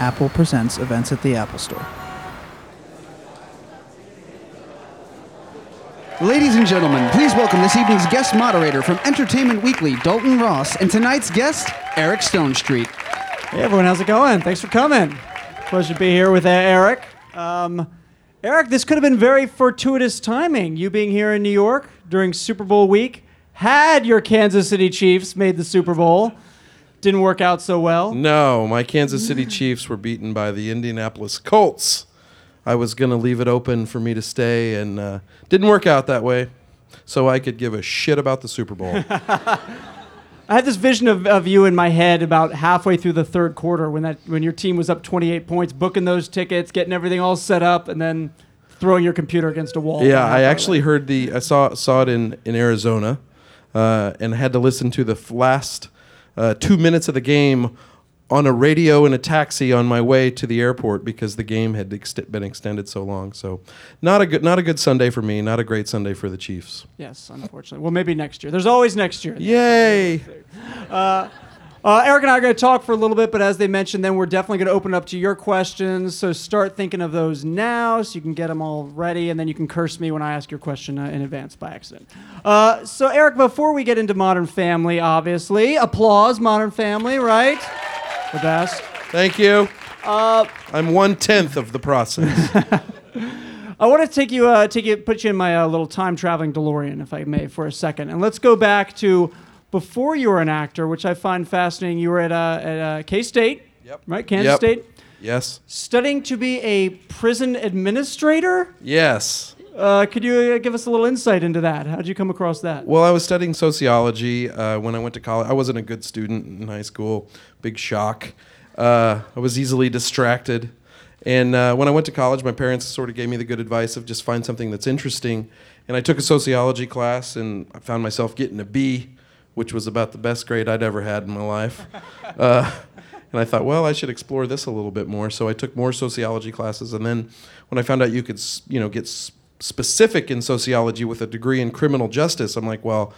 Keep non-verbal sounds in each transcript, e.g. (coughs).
Apple Presents events at the Apple Store. Ladies and gentlemen, please welcome this evening's guest moderator from Entertainment Weekly, Dalton Ross, and tonight's guest, Eric Stonestreet. Hey everyone, how's it going? Thanks for coming. Pleasure to be here with uh, Eric. Um, Eric, this could have been very fortuitous timing. You being here in New York during Super Bowl week, had your Kansas City Chiefs made the Super Bowl, didn't work out so well. No, my Kansas City (sighs) Chiefs were beaten by the Indianapolis Colts. I was going to leave it open for me to stay, and uh, didn't work out that way. So I could give a shit about the Super Bowl. (laughs) I had this vision of, of you in my head about halfway through the third quarter when that when your team was up 28 points, booking those tickets, getting everything all set up, and then throwing your computer against a wall. yeah, I actually heard the I saw saw it in in Arizona, uh, and had to listen to the last uh, two minutes of the game on a radio in a taxi on my way to the airport because the game had ex- been extended so long. So, not a good not a good Sunday for me. Not a great Sunday for the Chiefs. Yes, unfortunately. Well, maybe next year. There's always next year. Yay! (laughs) Uh, Eric and I are going to talk for a little bit, but as they mentioned, then we're definitely going to open up to your questions. So start thinking of those now so you can get them all ready, and then you can curse me when I ask your question uh, in advance by accident. Uh, so, Eric, before we get into Modern Family, obviously, applause, Modern Family, right? The best. Thank you. Uh, I'm one tenth of the process. (laughs) I want to take you, uh, take you, put you in my uh, little time traveling DeLorean, if I may, for a second, and let's go back to before you were an actor, which I find fascinating. You were at, uh, at uh, K State, Yep. right? Kansas Yep. State, yes. studying to be a prison administrator. Yes. Uh, could you uh, give us a little insight into that? How did you come across that? Well, I was studying sociology uh, when I went to college. I wasn't a good student in high school. Big shock. Uh, I was easily distracted. And uh, when I went to college, my parents sort of gave me the good advice of just find something that's interesting. And I took a sociology class, and I found myself getting a B, which was about the best grade I'd ever had in my life. (laughs) Uh, and I thought, well, I should explore this a little bit more. So I took more sociology classes, and then when I found out you could, you know, get specific in sociology with a degree in criminal justice, I'm like, well,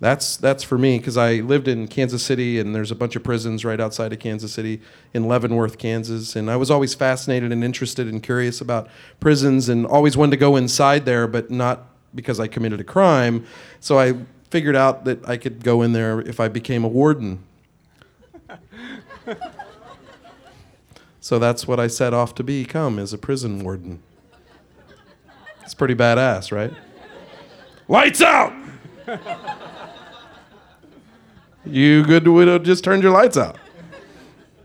that's that's for me because I lived in Kansas City, and there's a bunch of prisons right outside of Kansas City in Leavenworth, Kansas, and I was always fascinated and interested and curious about prisons, and always wanted to go inside there, but not because I committed a crime. So I figured out that I could go in there if I became a warden. So that's what I set off to become as a prison warden. It's pretty badass, right? Lights out! you good widow just turned your lights out.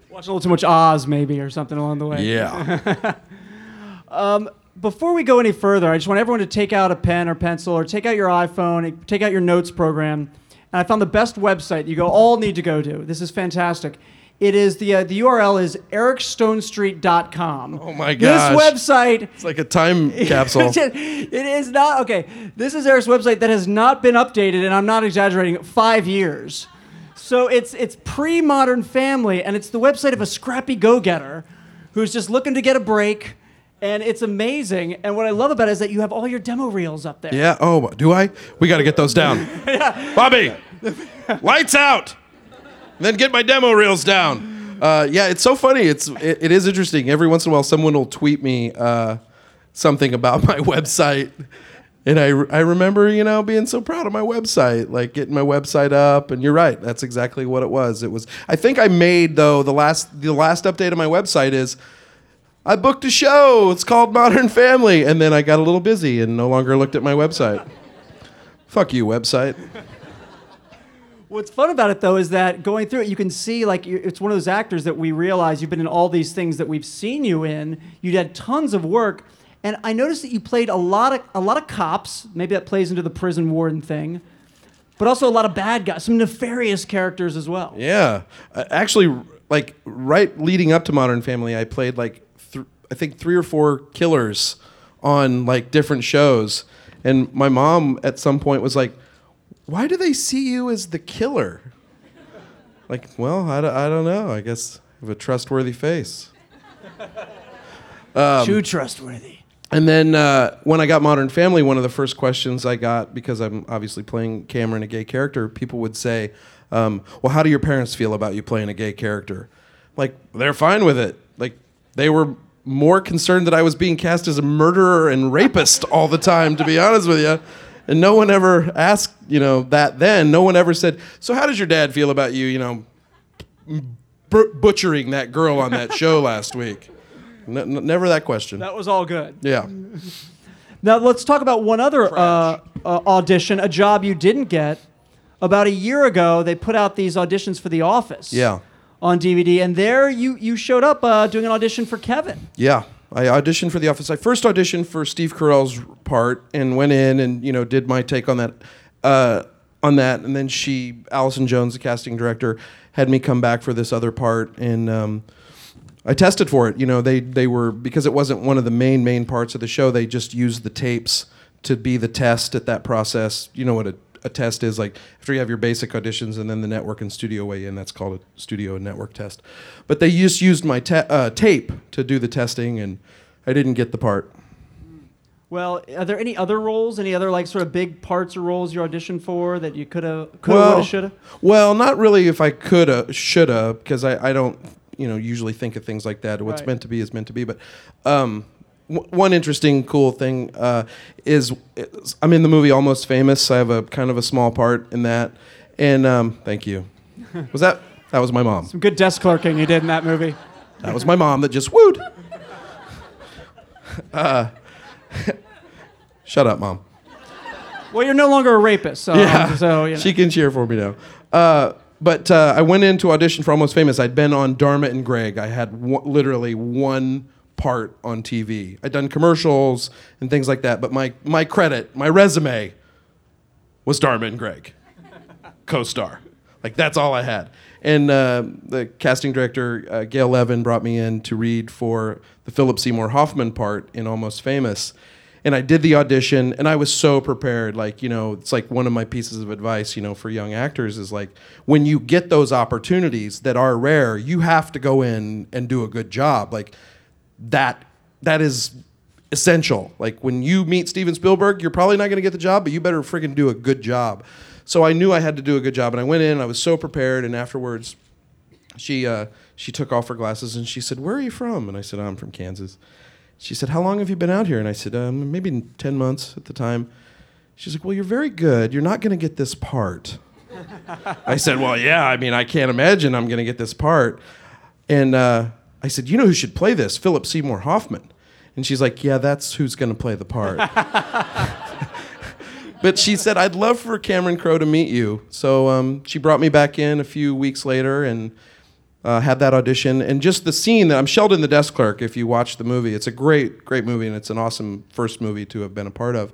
Watch a little too much Oz, maybe, or something along the way. Yeah. (laughs) Um, Before we go any further, I just want everyone to take out a pen or pencil, or take out your iPhone, take out your notes program. And I found the best website you go all need to go to. This is fantastic. It is the uh, the URL is ericstonestreet.com. Oh my gosh. This website it's like a time (laughs) capsule. it is not okay. This is Eric's website that has not been updated, and I'm not exaggerating. Five years. So it's it's pre-modern family, and it's the website of a scrappy go-getter who's just looking to get a break, and it's amazing. And what I love about it is that you have all your demo reels up there. Yeah. Oh, do I? We got to get those down. (laughs) yeah. Bobby, lights out. Then get my demo reels down. Uh, yeah, it's so funny. It's it, it is interesting. Every once in a while, someone will tweet me uh, something about (laughs) my website, and I I remember you know being so proud of my website, like getting my website up. And you're right. That's exactly what it was. It was. I think I made though the last the last update of my website is. I booked a show. It's called Modern Family. And then I got a little busy and no longer looked at my website. Fuck you, website. What's fun about it though is that going through it, you can see like it's one of those actors that we realize you've been in all these things that we've seen you in. You had tons of work, and I noticed that you played a lot of a lot of cops. Maybe that plays into the prison warden thing, but also a lot of bad guys, some nefarious characters as well. Yeah. Uh, actually, like right leading up to Modern Family, I played like I think three or four killers on like different shows. And my mom at some point was like, "Why do they see you as the killer?" Like, well, I, d- I don't know. I guess I have a trustworthy face. (laughs) Um, Too trustworthy. And then uh, when I got Modern Family, one of the first questions I got, because I'm obviously playing Cameron, a gay character, people would say, um, Well, how do your parents feel about you playing a gay character? Like, they're fine with it. like they were more concerned that I was being cast as a murderer and rapist all the time, to be honest with you. And no one ever asked, you know, that then. No one ever said, "So how does your dad feel about you, you know, b- butchering that girl on that show last week?" N- n- never that question. That was all good. Yeah. (laughs) Now let's talk about one other uh, uh, audition, a job you didn't get. About a year ago, they put out these auditions for The Office. Yeah. On DVD, and there you you showed up uh, doing an audition for Kevin. Yeah, I auditioned for The Office. I first auditioned for Steve Carell's part and went in and you know did my take on that, uh, on that, and then she, Allison Jones, the casting director, had me come back for this other part, and um, I tested for it. You know, they they were because it wasn't one of the main main parts of the show. They just used the tapes to be the test at that process. You know what a a test is like after you have your basic auditions and then the network and studio way in that's called a studio and network test but they just used my ta- uh, tape to do the testing and i didn't get the part Well, are there any other roles, any other like sort of big parts or roles you auditioned for that you could have, could have, well, should have? well not really if i coulda shoulda because I, I don't you know usually think of things like that what's Right. meant to be is meant to be but um, w- one interesting cool thing uh, is, is i'm in the movie almost famous i have a kind of a small part in that and um, thank you (laughs) was that that was my mom Some good desk clerking you did in that movie. That was my mom that just wooed. (laughs) Uh, (laughs) shut up, mom. Well, you're no longer a rapist, so, so you know. she can cheer for me now. Uh, but uh, I went in to audition for Almost Famous. I'd been on Dharma and Greg. I had one, literally one part on TV. I'd done commercials and things like that. But my my credit, my resume, was Dharma and Greg, (laughs) co-star. Like that's all I had. And uh, the casting director uh, Gail Levin brought me in to read for the Philip Seymour Hoffman part in Almost Famous. And I did the audition, and I was so prepared. Like you know, it's like one of my pieces of advice, you know, for young actors is like when you get those opportunities that are rare, you have to go in and do a good job. Like that that is essential. Like when you meet Steven Spielberg, you're probably not going to get the job, but you better freaking do a good job. So I knew I had to do a good job, and I went in. I was so prepared, and afterwards, she uh, she took off her glasses and she said, "Where are you from?" And I said, "I'm from Kansas." She said, "How long have you been out here?" And I said, um, "Maybe ten months at the time." She's like, "Well, you're very good. You're not going to get this part." (laughs) I said, "Well, yeah. I mean, I can't imagine I'm going to get this part." And uh, I said, "You know who should play this? Philip Seymour Hoffman." And she's like, "Yeah, that's who's going to play the part." (laughs) but she said, "I'd love for Cameron Crowe to meet you." So um, she brought me back in a few weeks later and uh, had that audition. And just the scene that I'm Sheldon the desk clerk. If you watch the movie, it's a great, great movie, and it's an awesome first movie to have been a part of.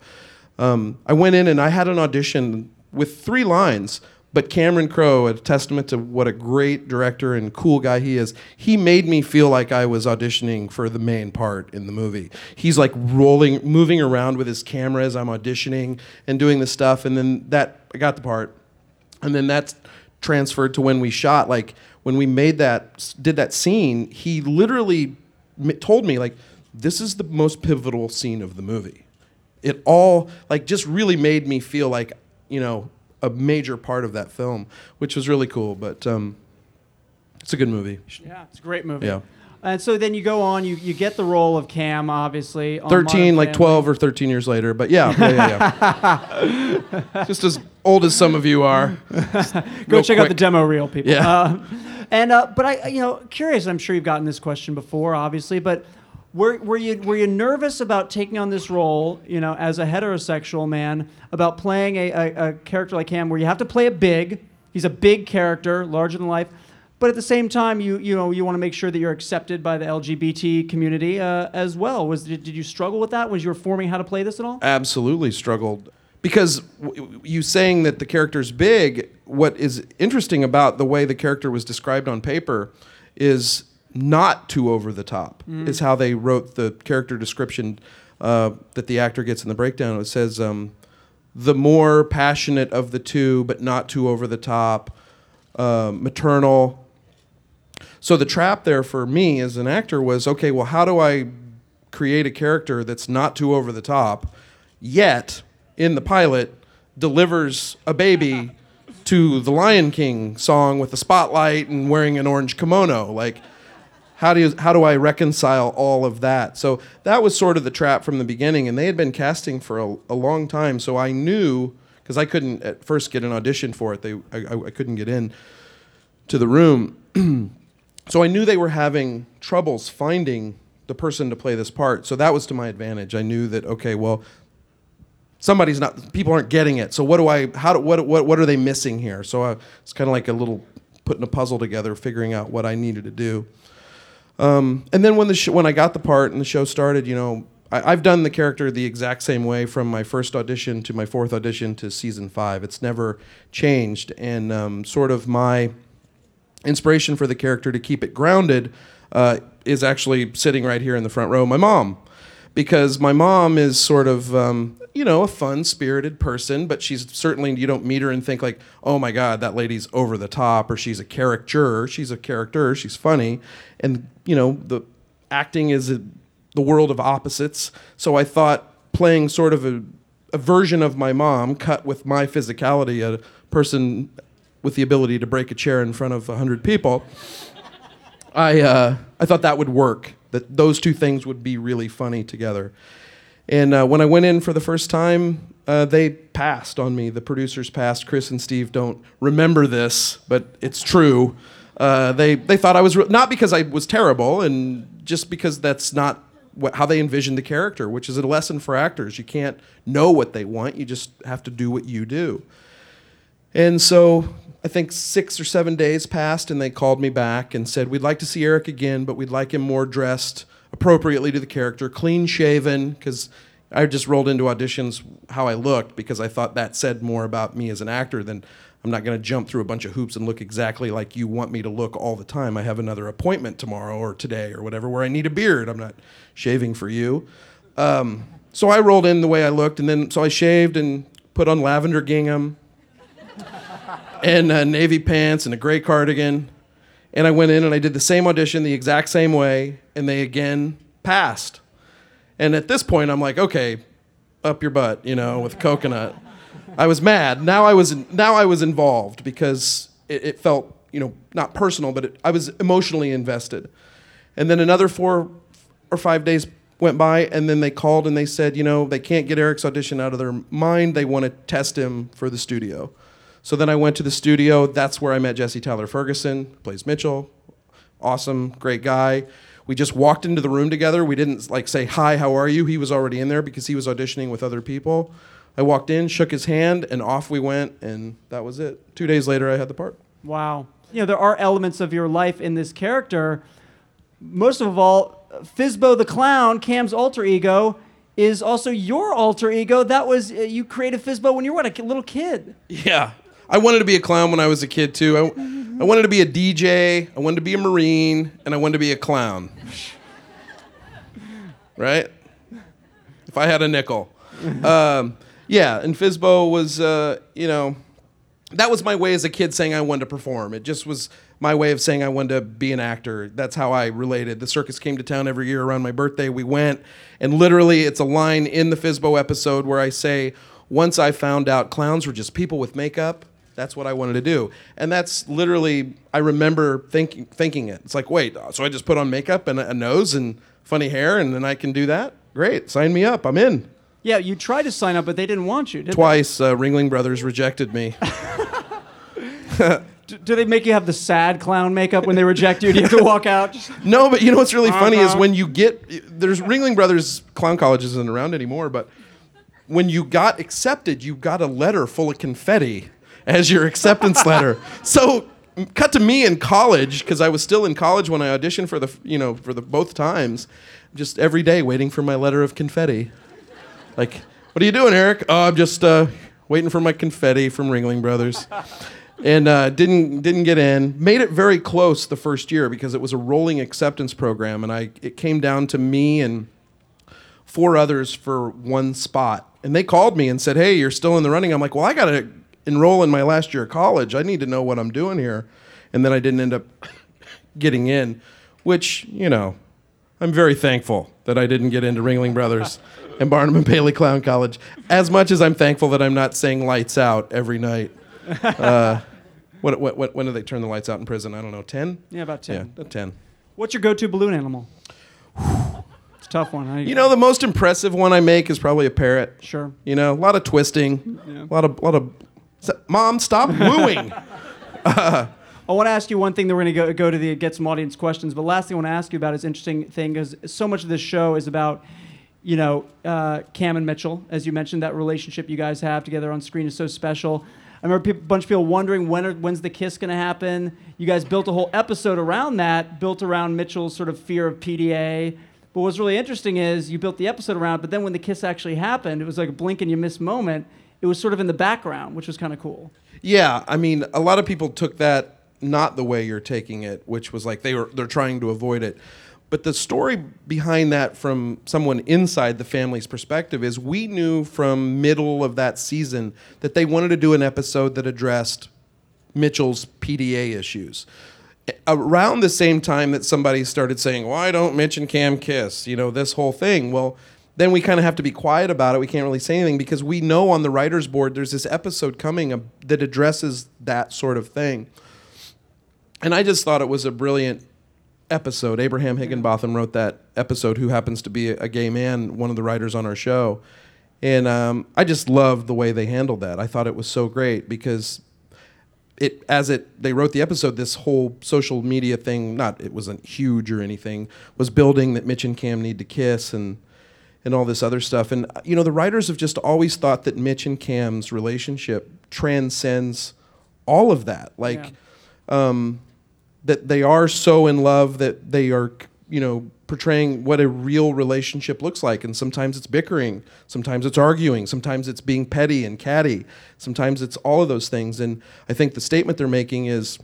Um, I went in and I had an audition with three lines. But Cameron Crowe, a testament to what a great director and cool guy he is, he made me feel like I was auditioning for the main part in the movie. He's like rolling, moving around with his camera as I'm auditioning and doing the stuff. And then that, I got the part. And then that's transferred to when we shot. Like when we made that, did that scene, he literally told me, like, this is the most pivotal scene of the movie. It all, like, just really made me feel like, you know, a major part of that film, which was really cool. But um, it's a good movie. Yeah, it's a great movie. Yeah. And so then you go on, you, you get the role of Cam, obviously. on 13, Modern like Family. 12 or 13 years later. But yeah, yeah, yeah. yeah. (laughs) Just as old as some of you are. (laughs) Go check out the demo reel, people. Yeah. Uh, and uh, but I, you know, curious. I'm sure you've gotten this question before, obviously. But were, were you were you nervous about taking on this role, you know, as a heterosexual man, about playing a, a, a character like Cam, where you have to play it big? He's a big character, larger than life. But at the same time, you you know you want to make sure that you're accepted by the LGBT community uh, as well. Was did, did you struggle with that? Was you forming how to play this at all? absolutely struggled because w- you saying that the character's big what is interesting about the way the character was described on paper is not too over the top is how they wrote the character description uh, that the actor gets in the breakdown. It says um, the more passionate of the two but not too over the top uh, maternal. So the trap there for me as an actor was okay, well, how do I create a character that's not too over the top, yet in the pilot delivers a baby (laughs) to the Lion King song with the spotlight and wearing an orange kimono? Like, how do you, how do I reconcile all of that? So that was sort of the trap from the beginning, and they had been casting for a, a long time, so I knew because I couldn't at first get an audition for it. They I, I, couldn't get in to the room, (clears throat) so I knew they were having troubles finding the person to play this part. So that was to my advantage. I knew that okay, well, somebody's not people aren't getting it. So what do I how do, what what what are they missing here? So I, it's kind of like a little putting a puzzle together, figuring out what I needed to do. Um, and then when the sh- when I got the part and the show started, you know, I, I've done the character the exact same way from my first audition to my fourth audition to season five. It's never changed, and um, sort of my inspiration for the character to keep it grounded uh, is actually sitting right here in the front row. My mom, because my mom is sort of um, you know a fun spirited person, but she's certainly you don't meet her and think like, oh my god, that lady's over the top or she's a caricature. She's a character. She's funny, and you know the acting is a, the world of opposites. So I thought playing sort of a, a version of my mom cut with my physicality, a person with the ability to break a chair in front of 100 people, I, uh, I thought that would work, that those two things would be really funny together. And uh, when I went in for the first time, uh, they passed on me. The producers passed. Chris and Steve don't remember this, but it's true. Uh, they, they thought I was, re- not because I was terrible, and just because that's not what, how they envisioned the character, which is a lesson for actors. You can't know what they want, you just have to do what you do. And so I think six or seven days passed, and they called me back and said, We'd like to see Eric again, but we'd like him more dressed appropriately to the character, clean shaven, because I just rolled into auditions how I looked because I thought that said more about me as an actor than I'm not going to jump through a bunch of hoops and look exactly like you want me to look all the time. I have another appointment tomorrow or today or whatever where I need a beard. I'm not shaving for you. Um, so I rolled in the way I looked, and then so I shaved and put on lavender gingham and uh, navy pants and a gray cardigan. And I went in and I did the same audition the exact same way, and they again passed. And at this point, I'm like, okay, up your butt, you know, with coconut. I was mad. Now I was now I was involved because it, it felt, you know, not personal, but it, I was emotionally invested. And then another four or five days went by, and then they called and they said, you know, they can't get Eric's audition out of their mind. They want to test him for the studio. So then I went to the studio. That's where I met Jesse Tyler Ferguson, plays Mitchell. Awesome, great guy. We just walked into the room together. We didn't like say hi, how are you? He was already in there because he was auditioning with other people. I walked in, shook his hand, and off we went, and that was it. Two days later, I had the part. Wow. You know, there are elements of your life in this character. Most of all, Fizbo the clown, Cam's alter ego, is also your alter ego. That was uh, you created Fizbo when you were what, a little kid. Yeah. I wanted to be a clown when I was a kid too. I, I wanted to be a DJ, I wanted to be a Marine, and I wanted to be a clown. right? If I had a nickel. Um, yeah, and Fizbo was, uh, you know, that was my way as a kid saying I wanted to perform. It just was my way of saying I wanted to be an actor. That's how I related. The circus came to town every year around my birthday. We went, and literally, it's a line in the Fizbo episode where I say, Once I found out clowns were just people with makeup, that's what I wanted to do. And that's literally, I remember thinking, thinking it. It's like, wait, so I just put on makeup and a nose and funny hair, and then I can do that? Great, sign me up. I'm in. Yeah, you tried to sign up, but they didn't want you. Did Twice, uh, Ringling Brothers rejected me. (laughs) (laughs) Do, do they make you have the sad clown makeup when they reject you? Do you have to walk out? (laughs) No, but you know what's really funny is Uh-huh. when you get there's Ringling Brothers Clown College isn't around anymore, but when you got accepted, you got a letter full of confetti as your acceptance (laughs) letter. So cut to me in college because I was still in college when I auditioned for the you know for the both times, just every day waiting for my letter of confetti. Like, what are you doing, Eric? Oh, I'm just uh, waiting for my confetti from Ringling Brothers. And uh, didn't didn't get in. Made it very close the first year because it was a rolling acceptance program, and I it came down to me and four others for one spot. And they called me and said, "Hey, you're still in the running." I'm like, "Well, I got to enroll in my last year of college. I need to know what I'm doing here." And then I didn't end up (coughs) getting in, which you know, I'm very thankful that I didn't get into Ringling Brothers (laughs) and Barnum and Bailey Clown College, as much as I'm thankful that I'm not saying "Lights Out" every night. (laughs) Uh, what, what, what, when do they turn the lights out in prison? I don't know. Ten? yeah, about Yeah, ten. a ten. What's your go-to balloon animal? (sighs) it's a tough one. You know, the most impressive one I make is probably a parrot. Sure. You know, a lot of twisting, yeah. a lot of, lot of. Mom, stop wooing. (laughs) I want to ask you one thing. that we're going to go, go to the get some audience questions. But last thing I want to ask you about is interesting thing is so much of this show is about, you know, uh, Cam and Mitchell, as you mentioned, that relationship you guys have together on screen is so special. I remember a bunch of people wondering when are, when's the kiss going to happen. You guys built a whole episode around that, built around Mitchell's sort of fear of PDA. But what's really interesting is you built the episode around, but then when the kiss actually happened, it was like a blink and you miss moment. It was sort of in the background, which was kind of cool. Yeah, I mean, a lot of people took that not the way you're taking it, which was like they were they're trying to avoid it. But the story behind that from someone inside the family's perspective is we knew from middle of that season that they wanted to do an episode that addressed Mitchell's PDA issues. Around the same time that somebody started saying, "Why don't Mitch and Cam kiss?" You know, this whole thing. Well, then we kind of have to be quiet about it. We can't really say anything because we know on the writers' board there's this episode coming that addresses that sort of thing. And I just thought it was a brilliant episode. Abraham Higginbotham wrote that episode, who happens to be a gay man, one of the writers on our show. And um, I just loved the way they handled that. I thought it was so great because it, as it, they wrote the episode, this whole social media thing, not, it wasn't huge or anything, was building that Mitch and Cam need to kiss and, and all this other stuff. And, you know, the writers have just always thought that Mitch and Cam's relationship transcends all of that. Like, yeah. um, that they are so in love that they are, you know, portraying what a real relationship looks like. And sometimes it's bickering, sometimes it's arguing, sometimes it's being petty and catty, sometimes it's all of those things. And I think the statement they're making is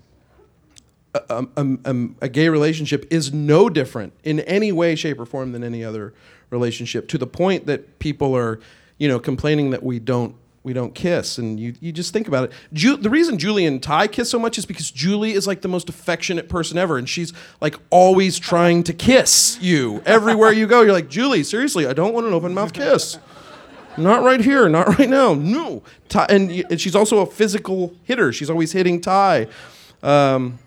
a, a, a, a gay relationship is no different in any way, shape, or form than any other relationship. To the point that people are, you know, complaining that we don't we don't kiss. And you, you just think about it. Ju- the reason julie and ty kiss so much is because julie is like the most affectionate person ever. And she's like always trying to kiss you. Everywhere you go you're like julie seriously i don't want an open mouth kiss. Not right here not right now. No. Ty, and, and she's also a physical hitter. She's always hitting ty. Um,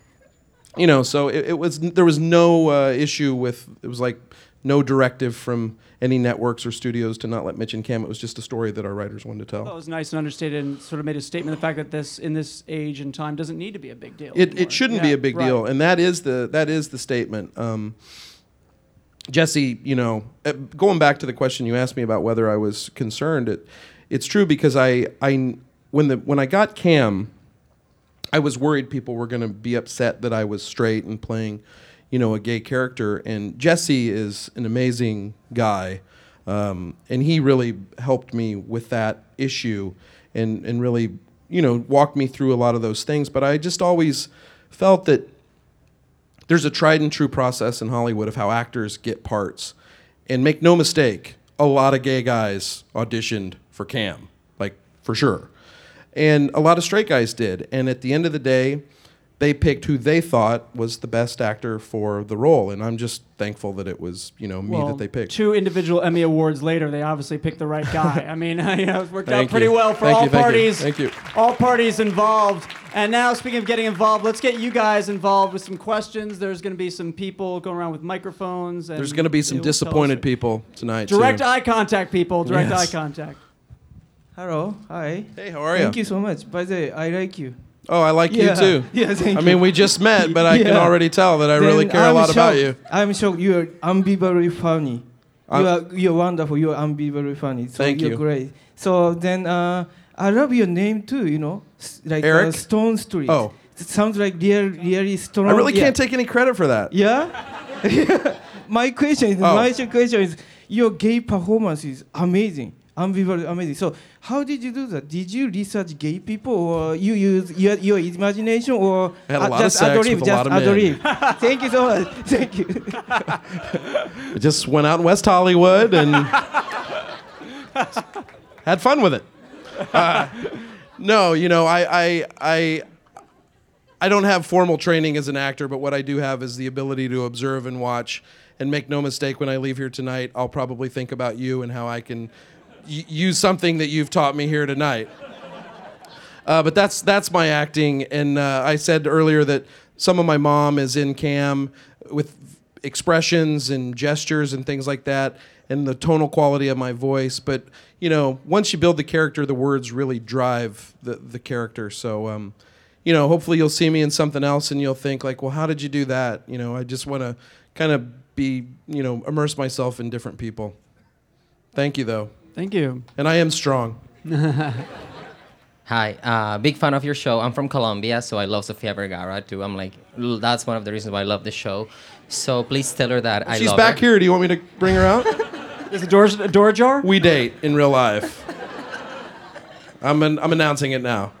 you know so it, it, was there was no uh, issue with it was like no directive from any networks or studios to not let Mitch and Cam. It was just a story that our writers wanted to tell. That was nice and understated, and sort of made a statement. The fact that this, in this age and time, doesn't need to be a big deal. It, it shouldn't yeah, be a big right. deal, and that is the that is the statement. Um, Jesse, you know, uh, going back to the question you asked me about whether I was concerned, it, it's true because I, I when the when I got Cam, I was worried people were going to be upset that I was straight and playing you know, a gay character. And Jesse is an amazing guy. Um, and he really helped me with that issue and, and really, you know, walked me through a lot of those things. But I just always felt that there's a tried and true process in Hollywood of how actors get parts. And make no mistake, a lot of gay guys auditioned for Cam, like for sure. And a lot of straight guys did. And at the end of the day, they picked who they thought was the best actor for the role, and I'm just thankful that it was you know me well, that they picked. Two individual Emmy awards later, they obviously picked the right guy. (laughs) I mean, (laughs) you know, it worked thank out pretty you. well for thank all you, parties. Thank you. thank you. All parties involved. And now, speaking of getting involved, let's get you guys involved with some questions. There's going to be some people going around with microphones. There's going to be some disappointed people tonight. Direct too. eye contact, people. Direct yes. eye contact. Hello. Hi. Hey, how are you? Thank you so much. By the way, I like you. Oh, I like yeah. you too. (laughs) Yeah, thank I you. mean, we just met, but I yeah. can already tell that I then really care I'm a lot shocked. about you. I'm sure you're unbelievably funny. I'm you are you're wonderful. You're unbelievably funny. So Thank you're you. great. So then uh, I love your name too. You know, like Eric? Uh, Stonestreet. Oh. it sounds like real, really strong. I really yeah. can't take any credit for that. Yeah. (laughs) my question is, Oh. my question is, your gay performance is amazing, amazing. So, how did you do that? Did you research gay people, or you use your, your imagination, or I had a uh, just adorib, just adorib? Thank you so much. Thank you. I (laughs) just went out in West Hollywood and had fun with it. Uh, no, you know, I, I, I, I don't have formal training as an actor, but what I do have is the ability to observe and watch. And make no mistake, when I leave here tonight, I'll probably think about you and how I can use something that you've taught me here tonight. Uh, but that's that's my acting, and uh, I said earlier that some of my mom is in Cam with expressions and gestures and things like that, and the tonal quality of my voice. But you know, once you build the character, the words really drive the the character. So. Um, you know, hopefully you'll see me in something else and you'll think like, well, how did you do that? You know, I just want to kind of be, you know, immerse myself in different people. Thank you though. Thank you. And I am strong. Hi, uh, big fan of your show. I'm from Colombia, so I love Sofia Vergara too. I'm like, that's one of the reasons why I love the show. So please tell her that I She's love back her. here. Do you want me to bring her out? Is the door a door jar? we date in real life. I'm an, I'm announcing it now.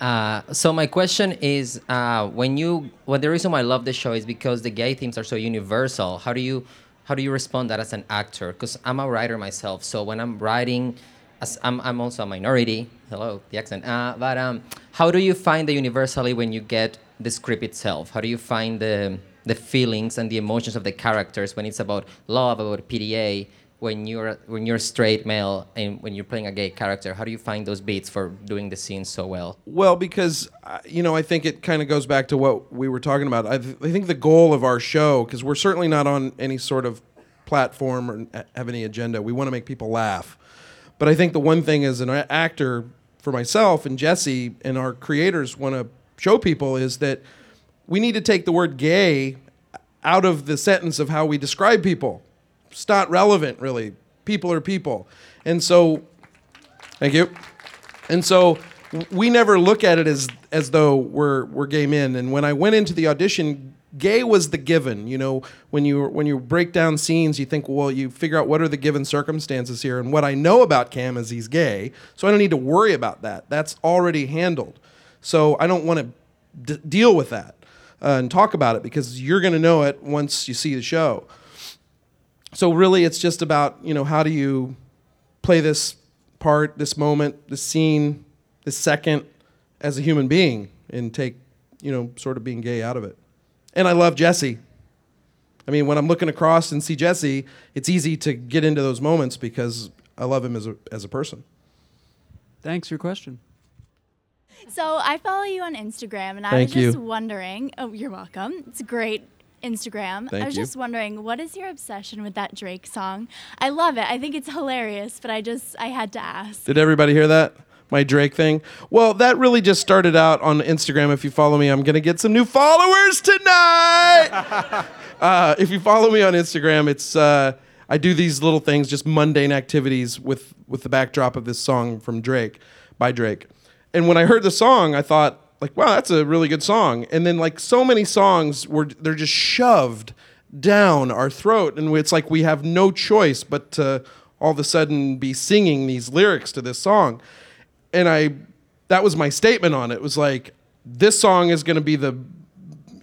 Uh, so my question is, uh, when you, well, the reason why I love the show is because the gay themes are so universal. How do you, how do you respond that as an actor? Because I'm a writer myself, so when I'm writing, as I'm, I'm also a minority. Hello, the accent. Uh, but um, how do you find the universally when you get the script itself? How do you find the the feelings and the emotions of the characters when it's about love, about PDA? When you're when you're straight male and when you're playing a gay character, how do you find those beats for doing the scenes so well? Well, because uh, you know, I think it kind of goes back to what we were talking about. I, th- I think the goal of our show, because we're certainly not on any sort of platform or have any agenda. We want to make people laugh. But I think the one thing as an actor, for myself and Jesse and our creators want to show people is that we need to take the word gay out of the sentence of how we describe people. It's not relevant, really. People are people. And so, thank you. And so we never look at it as as though we're we're gay men. And when I went into the audition, gay was the given. You know, when you when you break down scenes, you think, well, you figure out what are the given circumstances here. And what I know about Cam is he's gay, so I don't need to worry about that. That's already handled. So I don't want to d- deal with that uh, and talk about it because you're going to know it once you see the show. So really, it's just about you know how do you play this part, this moment, this scene, this second as a human being and take, you know, sort of being gay out of it. And I love Jesse. I mean, when I'm looking across and see Jesse, it's easy to get into those moments because I love him as a, as a person. Thanks for your question. So I follow you on Instagram, and I Thank was just you. wondering. Oh, you're welcome. It's great Instagram. Thank I was you. just wondering, what is your obsession with that Drake song? I love it. I think it's hilarious, but I just I had to ask. Did everybody hear that? My Drake thing? Well, that really just started out on Instagram. If you follow me, I'm going to get some new followers tonight. (laughs) uh, if you follow me on Instagram, it's uh, I do these little things, just mundane activities with with the backdrop of this song from Drake by Drake. And when I heard the song, I thought like, wow, that's a really good song. And then like so many songs were they're just shoved down our throat, and it's like we have no choice but to all of a sudden be singing these lyrics to this song. And I that was my statement on it. Was like this song is going to be the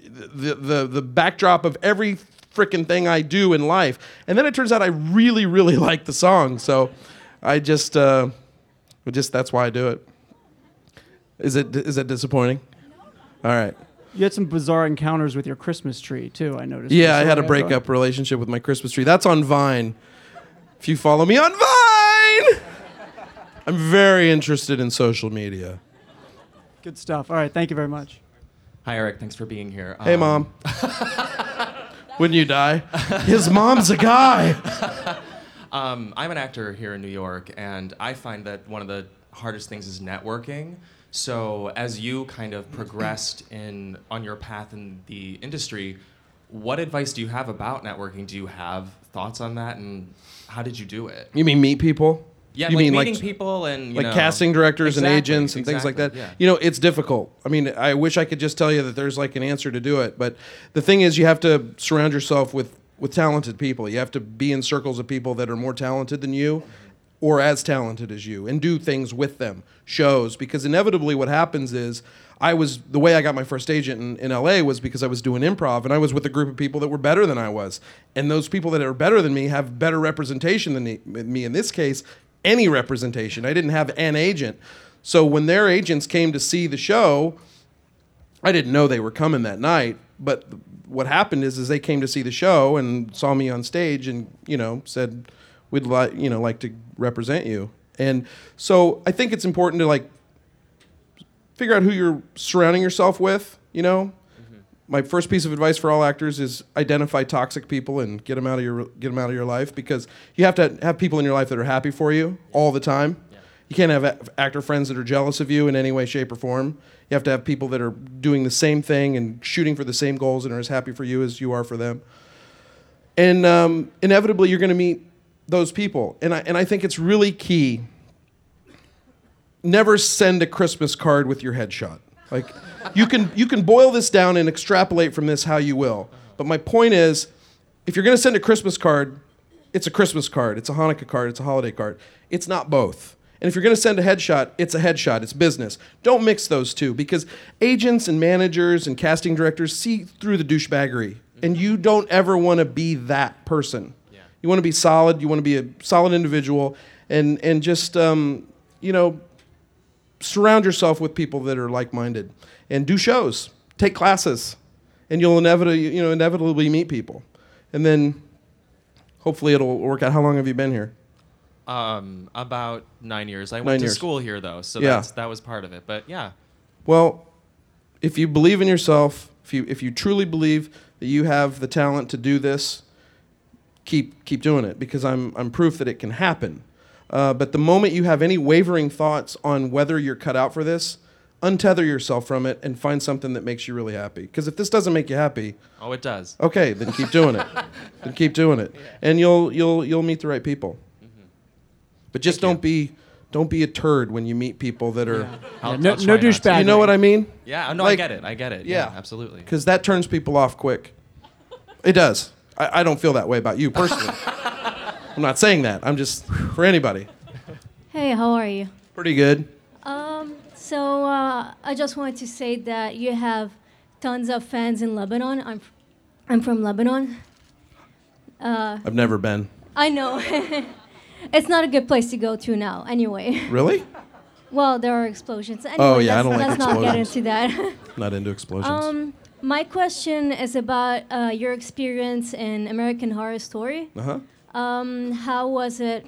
the the the backdrop of every freaking thing I do in life. And then it turns out I really really (laughs) like the song. So I just uh just that's why I do it. Is it is it disappointing? All right. You had some bizarre encounters with your Christmas tree too. I noticed. Yeah, I had a So, breakup relationship with my Christmas tree. That's on Vine. If you follow me on Vine, I'm very interested in social media. Good stuff. All right. Thank you very much. Hi, Eric. Thanks for being here. Hey, Um, mom. (laughs) Wouldn't you die? His mom's a guy. (laughs) Um, I'm an actor here in New York, and I find that one of the hardest things is networking. So, as you kind of progressed (clears throat) in on your path in the industry, what advice do you have about networking? Do you have thoughts on that, and how did you do it? You mean meet people? Yeah, you like mean meeting like people and you like know- casting directors and agents and things like that. Yeah. You know, it's difficult. I mean, I wish I could just tell you that there's like an answer to do it, but the thing is, you have to surround yourself with with talented people. You have to be in circles of people that are more talented than you, or as talented as you, and do things with them, shows. Because inevitably, what happens is. I was the way I got my first agent in, in LA was because I was doing improv and I was with a group of people that were better than I was. And those people that are better than me have better representation than me, in this case, any representation. I didn't have an agent. So when their agents came to see the show, I didn't know they were coming that night, but what happened is is they came to see the show and saw me on stage and, you know, said we'd like, you know, like to represent you. And so I think it's important to like figure out who you're surrounding yourself with, you know? my first piece of advice for all actors is identify toxic people and get them out of your get them out of your life because you have to have people in your life that are happy for you all the time. You can't have actor friends that are jealous of you in any way, shape, or form. You have to have people that are doing the same thing and shooting for the same goals and are as happy for you as you are for them. And um, inevitably, you're going to meet those people. And I, and I think it's really key. Never send a Christmas card with your headshot. Like, you can, you can boil this down and extrapolate from this how you will. But my point is if you're going to send a Christmas card, it's a Christmas card, it's a Hanukkah card, it's a holiday card. It's not both. And if you're going to send a headshot, it's a headshot, it's business. Don't mix those two because agents and managers and casting directors see through the douchebaggery. And you don't ever want to be that person. You want to be solid, you want to be a solid individual, and, and just, um, you know, surround yourself with people that are like-minded and do shows take classes and you'll inevitably you know inevitably meet people and then hopefully it'll work out how long have you been here Um, about nine years. I Nine went to years. school here though, so Yeah. that's, that was part of it. But yeah, well if you believe in yourself if you if you truly believe that you have the talent to do this keep keep doing it because i'm i'm proof that it can happen uh, but the moment you have any wavering thoughts on whether you're cut out for this untether yourself from it and find something that makes you really happy because if this doesn't make you happy oh, it does. Okay, then keep doing it. (laughs) then keep doing it, and you'll you'll you'll meet the right people. But just don't be don't be a turd when you meet people that are. I'll, no I'll no douchebag. You know what I mean? Yeah, no, Like- I get it. I get it. Yeah, Yeah. absolutely. Because that turns people off quick. (laughs) It does. I, I don't feel that way about you personally. (laughs) I'm not saying that. I'm just for anybody. Hey, how are you? Pretty good. Um, so uh, I just wanted to say that you have tons of fans in Lebanon. I'm, I'm from Lebanon. I've never been. I know. (laughs) it's not a good place to go to now, anyway. Really? well, there are explosions. Anyway, Oh, yeah, I let's, don't like let's not get into that. Not into explosions. um, my question is about uh, your experience in American Horror Story. uh huh. Um, how was it,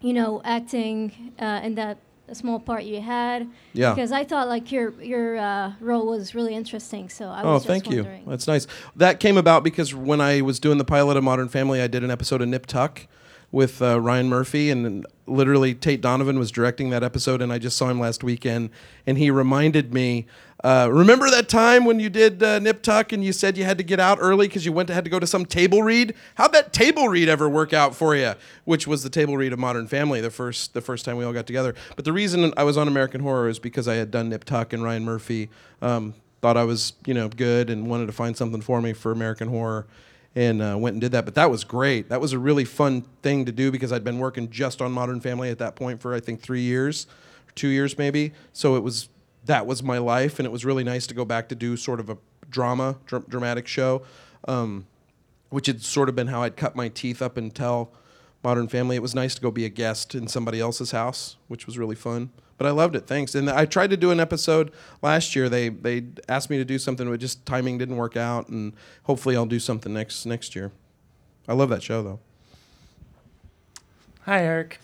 you know, acting uh, in that small part you had? Yeah. Because I thought like your your uh, role was really interesting. So I Oh, was just thank you. That's nice. That came about because when I was doing the pilot of Modern Family, I did an episode of Nip Tuck with uh, Ryan Murphy, and literally Tate Donovan was directing that episode, and I just saw him last weekend, and he reminded me. Uh, remember that time when you did uh, Nip Tuck and you said you had to get out early because you went to, had to go to some table read? How'd that table read ever work out for you? Which was the table read of Modern Family, the first the first time we all got together. But the reason I was on American Horror is because I had done Nip Tuck and Ryan Murphy um, thought I was you know good and wanted to find something for me for American Horror, and uh, went and did that. But that was great. That was a really fun thing to do because I'd been working just on Modern Family at that point for I think three years, two years maybe. So it was that was my life, and it was really nice to go back to do sort of a drama, dr- dramatic show, um, which had sort of been how I'd cut my teeth up until Modern Family. It was nice to go be a guest in somebody else's house, which was really fun. But I loved it. Thanks. And I tried to do an episode last year. They they asked me to do something, but just timing didn't work out. And hopefully, I'll do something next next year. I love that show though. Hi, Eric.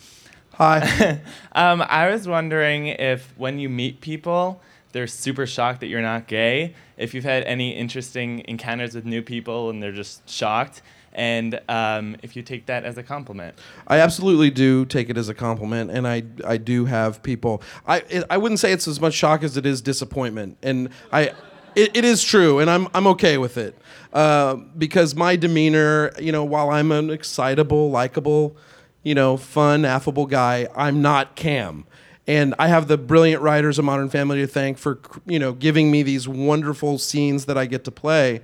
Hi. (laughs) (laughs) Um, I was wondering if when you meet people, they're super shocked that you're not gay. If you've had any interesting encounters with new people and they're just shocked, and um, if you take that as a compliment. I absolutely do take it as a compliment, and I I do have people. I it, I wouldn't say it's as much shock as it is disappointment, and I. It, it is true, and I'm I'm okay with it, uh, because my demeanor, you know, while I'm an excitable, likable, you know, fun, affable guy, I'm not Cam, and I have the brilliant writers of Modern Family to thank for you know giving me these wonderful scenes that I get to play.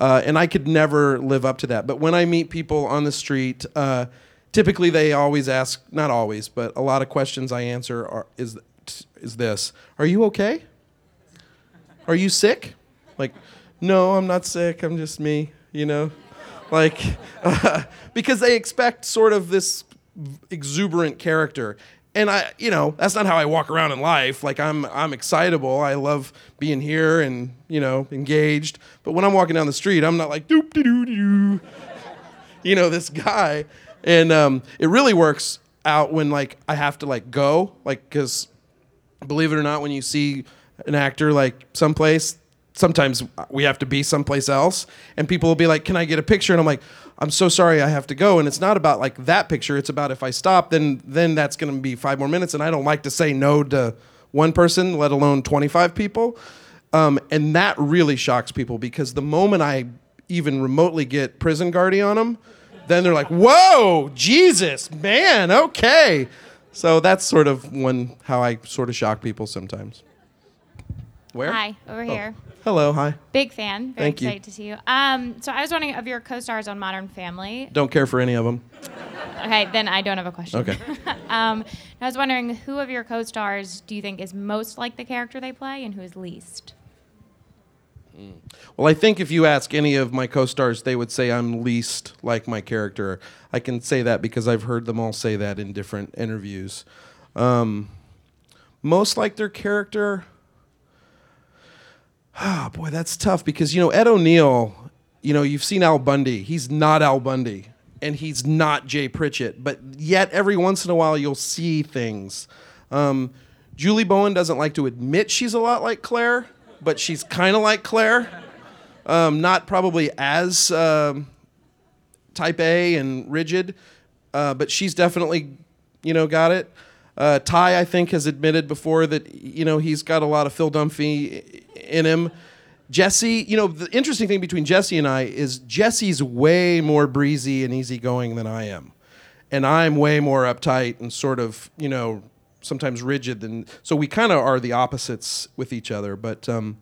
Uh, and I could never live up to that. But when I meet people on the street, uh, typically they always ask, not always, but a lot of questions I answer are, is, is this Are you okay? Are you sick? Like, no, I'm not sick. I'm just me, you know? Like, (laughs) because they expect sort of this exuberant character. And I, you know, that's not how I walk around in life. Like I'm, I'm excitable. I love being here and you know engaged. But when I'm walking down the street, I'm not like doop doo doo doo, (laughs) you know, this guy. And um, it really works out when like I have to like go, like because believe it or not, when you see an actor like someplace, sometimes we have to be someplace else and people will be like can i get a picture? And i'm like i'm so sorry i have to go. And it's not about like that picture it's about if i stop then then that's going to be five more minutes and i don't like to say no to one person let alone 25 people. Um, and that really shocks people because the moment i even remotely get prison guardy on them then they're like whoa jesus man okay. So that's sort of one how i sort of shock people sometimes where Hi, over here. hello hi Big fan. Very Thank you. excited to see you. Um, so I was wondering of your co-stars on Modern Family. don't care for any of them Okay, then I don't have a question. Okay. (laughs) um, I was wondering who of your co-stars do you think is most like the character they play, and who is least? Well, I think if you ask any of my co stars, they would say I'm least like my character. I can say that because I've heard them all say that in different interviews. Um, most like their character. Ah, boy, that's tough because, you know, Ed O'Neill, you know, you've seen Al Bundy. He's not Al Bundy and he's not Jay Pritchett, but yet every once in a while you'll see things. Um, Julie Bowen doesn't like to admit she's a lot like Claire, but she's kind of like Claire. Um, not probably as um, type A and rigid, uh, but she's definitely, you know, got it. Uh, Ty, I think, has admitted before that you know he's got a lot of Phil Dunphy in him. Jesse, you know, the interesting thing between Jesse and I is Jesse's way more breezy and easygoing than I am, and I'm way more uptight and sort of, you know, sometimes rigid. Than so we kind of are the opposites with each other. But um,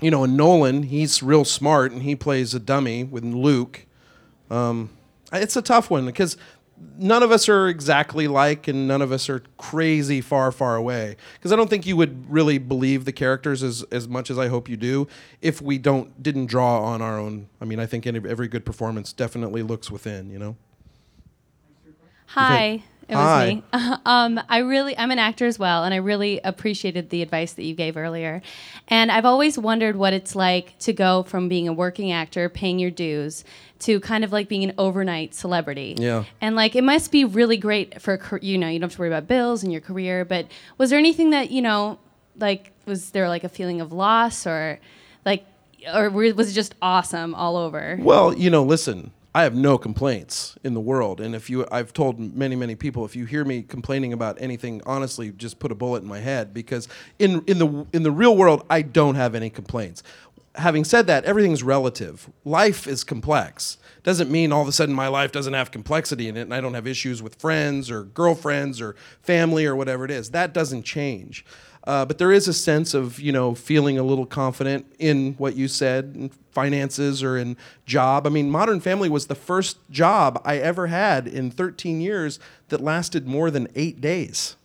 you know, in Nolan, he's real smart and he plays a dummy with Luke. Um, it's a tough one because none of us are exactly like, and none of us are crazy far, far away. Because I don't think you would really believe the characters as, as much as I hope you do if we don't didn't draw on our own. I mean, I think any, every good performance definitely looks within. You know. Hi, it was Hi. me. (laughs) um, I really, I'm an actor as well, and I really appreciated the advice that you gave earlier. And I've always wondered what it's like to go from being a working actor, paying your dues, to kind of like being an overnight celebrity. Yeah. And like, it must be really great for, you know, you don't have to worry about bills and your career. But was there anything that you know, like, was there like a feeling of loss or, like, or was it just awesome all over? Well, you know, listen, I have no complaints in the world, and if you, I've told many, many people, if you hear me complaining about anything, honestly, just put a bullet in my head because in in the in the real world, I don't have any complaints. Having said that, everything's relative. Life is complex. Doesn't mean all of a sudden my life doesn't have complexity in it, and I don't have issues with friends or girlfriends or family or whatever it is. That doesn't change. Uh, but there is a sense of you know feeling a little confident in what you said in finances or in job. I mean, Modern Family was the first job I ever had in 13 years that lasted more than eight days.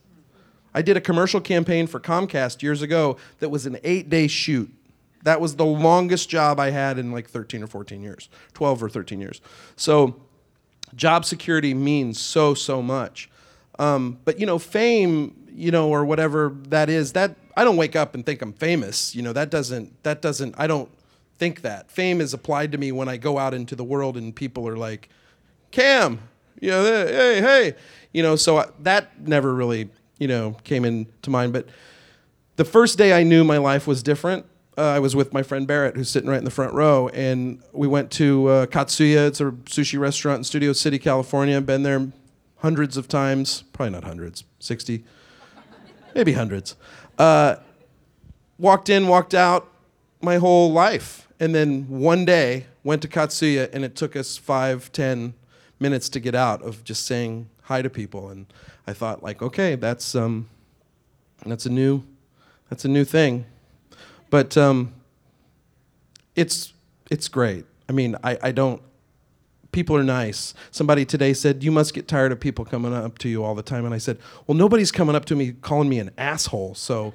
I did a commercial campaign for Comcast years ago that was an eight-day shoot. That was the longest job I had in like 13 or 14 years, 12 or 13 years. So job security means so so much um, but you know fame you know or whatever that is that i don't wake up and think i'm famous you know that doesn't that doesn't i don't think that fame is applied to me when i go out into the world and people are like cam you know hey hey you know so I, that never really you know came into mind but the first day I knew my life was different, uh, I was with my friend Barrett, who's sitting right in the front row, and we went to uh, Katsuya. It's a sushi restaurant in Studio City, California. Been there hundreds of times, probably not hundreds, sixty, maybe hundreds. Uh, walked in, walked out, my whole life, and then one day went to Katsuya, and it took us five, ten minutes to get out of just saying hi to people, and I thought like, okay, that's um, that's a new that's a new thing. But um, it's it's great. I mean, I, I don't. People are nice. Somebody today said you must get tired of people coming up to you all the time, and I said, well, nobody's coming up to me calling me an asshole. So,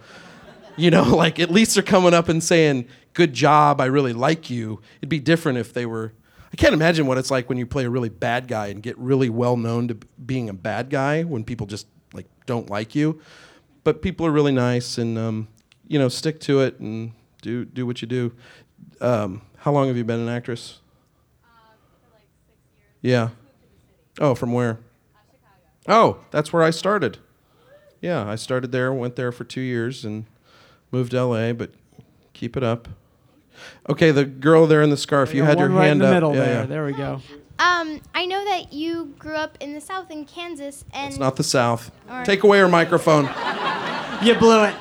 you know, (laughs) like at least they're coming up and saying, "Good job, I really like you." It'd be different if they were. I can't imagine what it's like when you play a really bad guy and get really well known to being a bad guy when people just like don't like you but people are really nice and um, you know stick to it and do do what you do um, how long have you been an actress yeah oh from where oh that's where i started yeah i started there went there for two years and moved to la but Keep it up. Okay, the girl there in the scarf. You had your one right hand in the up. middle Yeah, there. yeah. There we go. Um, I know that you grew up in the South in Kansas, and It's not the South. Or- Take away her microphone. You blew it.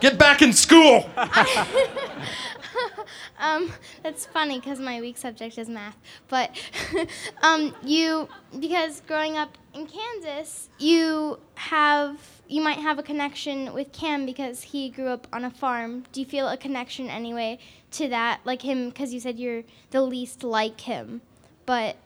Get back in school. (laughs) (laughs) um, that's funny because my weak subject is math. But (laughs) um, you, because growing up in Kansas, you have you might have a connection with Cam because he grew up on a farm. Do you feel a connection anyway to that, like him? Because you said you're the least like him, but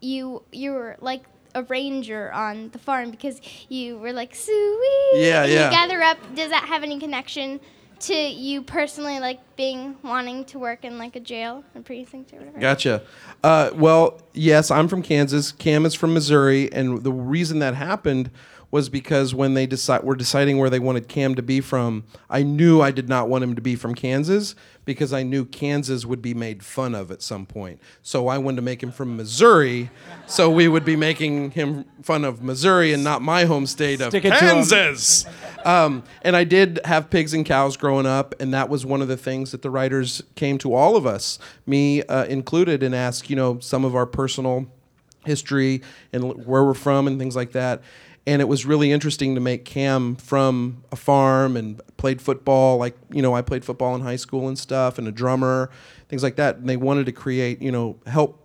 you you were like a ranger on the farm because you were like sweet. Yeah, yeah. You gather up. Does that have any connection to you personally, like being wanting to work in like a jail, a precinct or whatever? Gotcha. Uh, well, yes, I'm from Kansas. Cam is from Missouri, and the reason that happened was because when they decide were deciding where they wanted Cam to be from, I knew I did not want him to be from Kansas because I knew Kansas would be made fun of at some point. So I wanted to make him from Missouri, so we would be making him fun of Missouri and not my home state of Stick it to 'em. Kansas. Um, and I did have pigs and cows growing up, and that was one of the things that the writers came to all of us, me uh, included, and asked, you know, some of our personal history and where we're from and things like that. And it was really interesting to make Cam from a farm and played football, like, you know, I played football in high school and stuff, and a drummer, things like that. And they wanted to create, you know, help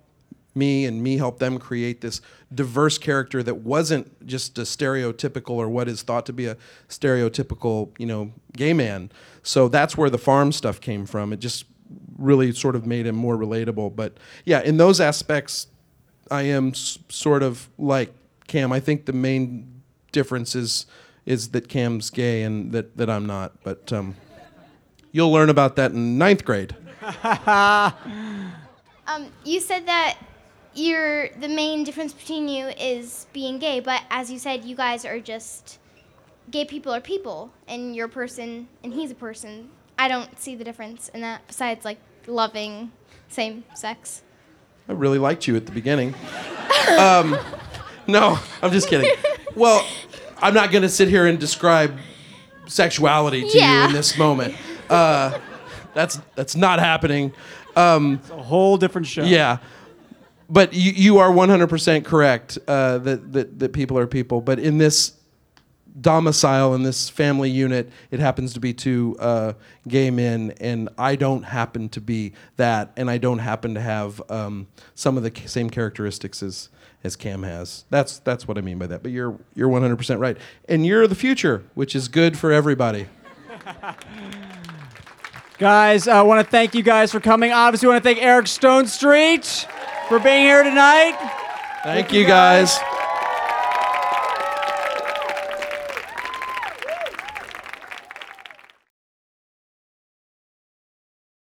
me and me help them create this diverse character that wasn't just a stereotypical or what is thought to be a stereotypical, you know, gay man. So that's where the farm stuff came from. It just really sort of made him more relatable. But yeah, in those aspects, I am s- sort of like Cam. I think the main difference is is that Cam's gay and that, that I'm not. But um, you'll learn about that in ninth grade. (laughs) Um, you said that you're the main difference between you is being gay, but as you said, you guys are just gay people are people, and you're a person, and he's a person. I don't see the difference in that. Besides, like loving same sex. I really liked you at the beginning. (laughs) um, no, I'm just kidding. (laughs) Well, I'm not going to sit here and describe sexuality to you in this moment. Uh, that's that's not happening. Um, it's a whole different show. Yeah, but you you are 100% correct uh, that, that that people are people. But in this domicile in this family unit, it happens to be two uh, gay men, and I don't happen to be that, and I don't happen to have um, some of the ca- same characteristics as as Cam has. That's that's what I mean by that. But you're you're 100% right, and you're the future, which is good for everybody. (laughs) Guys, I want to thank you guys for coming. Obviously, want to thank Eric Stonestreet for being here tonight. Thank you guys.